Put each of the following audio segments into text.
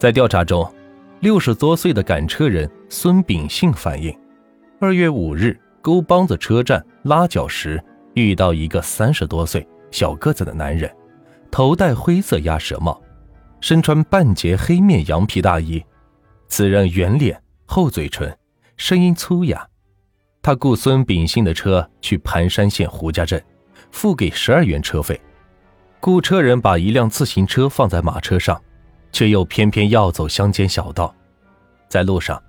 在调查中，六十多岁的赶车人孙秉信反映，二月五日沟帮子车站拉脚时，遇到一个三十多岁小个子的男人，头戴灰色鸭舌帽，身穿半截黑面羊皮大衣。此人圆脸、厚嘴唇，声音粗哑。他雇孙秉信的车去盘山县胡家镇，付给十二元车费。雇车人把一辆自行车放在马车上，却又偏偏要走乡间小道。在路上，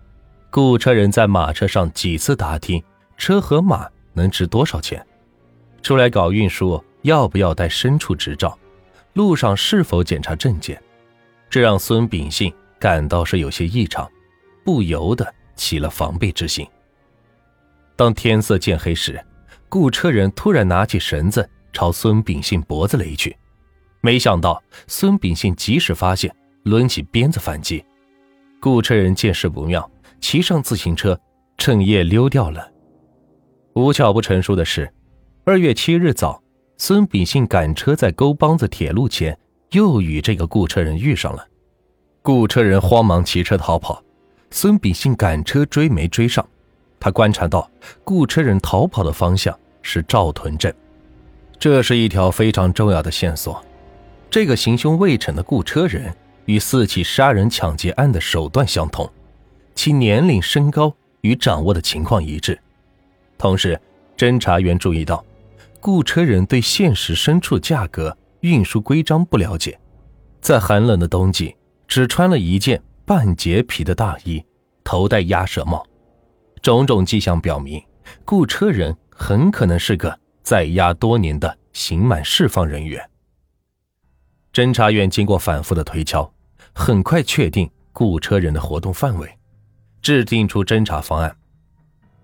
雇车人在马车上几次打听车和马能值多少钱，出来搞运输要不要带牲畜执照，路上是否检查证件，这让孙秉信感到是有些异常，不由得起了防备之心。当天色渐黑时，雇车人突然拿起绳子朝孙秉信脖子勒去，没想到孙秉信及时发现，抡起鞭子反击。雇车人见势不妙，骑上自行车，趁夜溜掉了。无巧不成书的是，二月七日早，孙秉信赶车在沟帮子铁路前，又与这个雇车人遇上了。雇车人慌忙骑车逃跑，孙秉信赶车追没追上。他观察到，雇车人逃跑的方向是赵屯镇，这是一条非常重要的线索。这个行凶未成的雇车人与四起杀人抢劫案的手段相同，其年龄、身高与掌握的情况一致。同时，侦查员注意到，雇车人对现实牲畜价格、运输规章不了解，在寒冷的冬季只穿了一件半截皮的大衣，头戴鸭舌帽。种种迹象表明，雇车人很可能是个在押多年的刑满释放人员。侦查员经过反复的推敲，很快确定雇车人的活动范围，制定出侦查方案：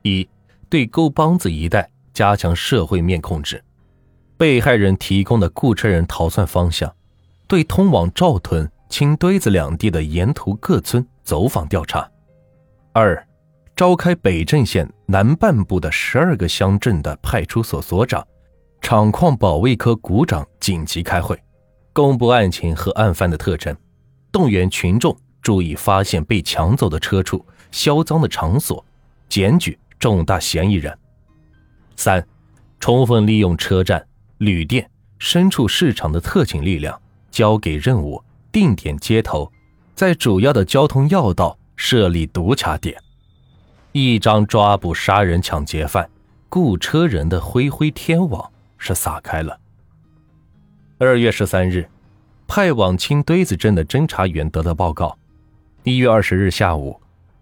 一、对沟帮子一带加强社会面控制；被害人提供的雇车人逃窜方向，对通往赵屯、青堆子两地的沿途各村走访调查；二。召开北镇县南半部的十二个乡镇的派出所所长、厂矿保卫科股长紧急开会，公布案情和案犯的特征，动员群众注意发现被抢走的车处、销赃的场所，检举重大嫌疑人。三、充分利用车站、旅店、牲畜市场的特警力量，交给任务，定点接头，在主要的交通要道设立堵卡点。一张抓捕杀人抢劫犯、雇车人的恢恢天网是撒开了。二月十三日，派往青堆子镇的侦查员得到报告：一月二十日下午，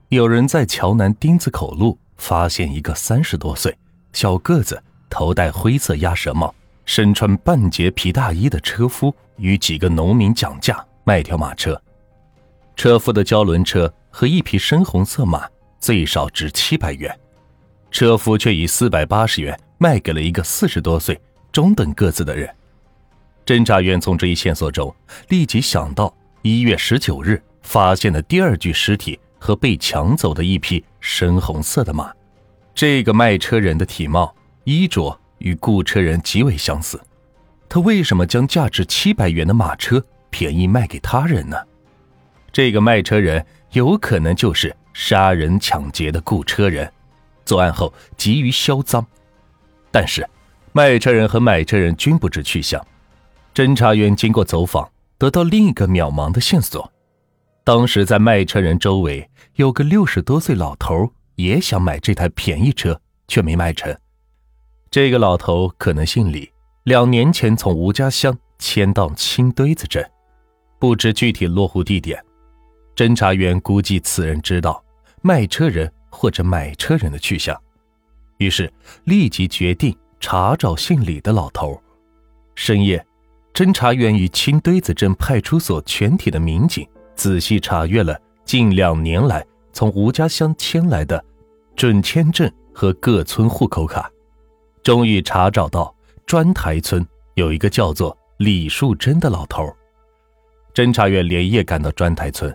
有人在桥南丁字口路发现一个三十多岁、小个子、头戴灰色鸭舌帽、身穿半截皮大衣的车夫与几个农民讲价卖条马车。车夫的胶轮车和一匹深红色马。最少值七百元，车夫却以四百八十元卖给了一个四十多岁、中等个子的人。侦查员从这一线索中立即想到一月十九日发现的第二具尸体和被抢走的一匹深红色的马。这个卖车人的体貌、衣着与雇车人极为相似，他为什么将价值七百元的马车便宜卖给他人呢？这个卖车人有可能就是。杀人抢劫的雇车人，作案后急于销赃，但是卖车人和买车人均不知去向。侦查员经过走访，得到另一个渺茫的线索：当时在卖车人周围有个六十多岁老头，也想买这台便宜车，却没买成。这个老头可能姓李，两年前从吴家乡迁到青堆子镇，不知具体落户地点。侦查员估计此人知道。卖车人或者买车人的去向，于是立即决定查找姓李的老头。深夜，侦查员与青堆子镇派出所全体的民警仔细查阅了近两年来从吴家乡迁来的准签证和各村户口卡，终于查找到砖台村有一个叫做李树珍的老头。侦查员连夜赶到砖台村，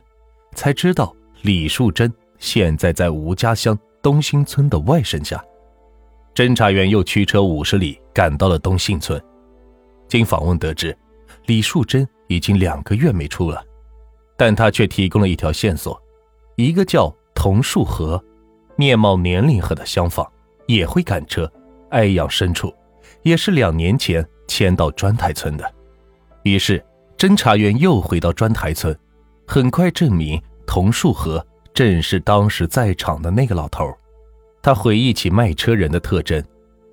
才知道李树珍。现在在吴家乡东兴村的外甥家，侦查员又驱车五十里赶到了东兴村。经访问得知，李树珍已经两个月没出了。但他却提供了一条线索：一个叫童树和，面貌年龄和他相仿，也会赶车，爱养牲畜，也是两年前迁到砖台村的。于是侦查员又回到砖台村，很快证明童树和正是当时在场的那个老头。他回忆起卖车人的特征，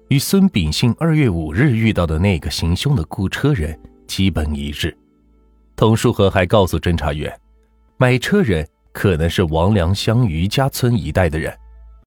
与孙秉信二月五日遇到的那个行凶的雇车人基本一致。童树和还告诉侦查员，买车人可能是王良乡余家村一带的人。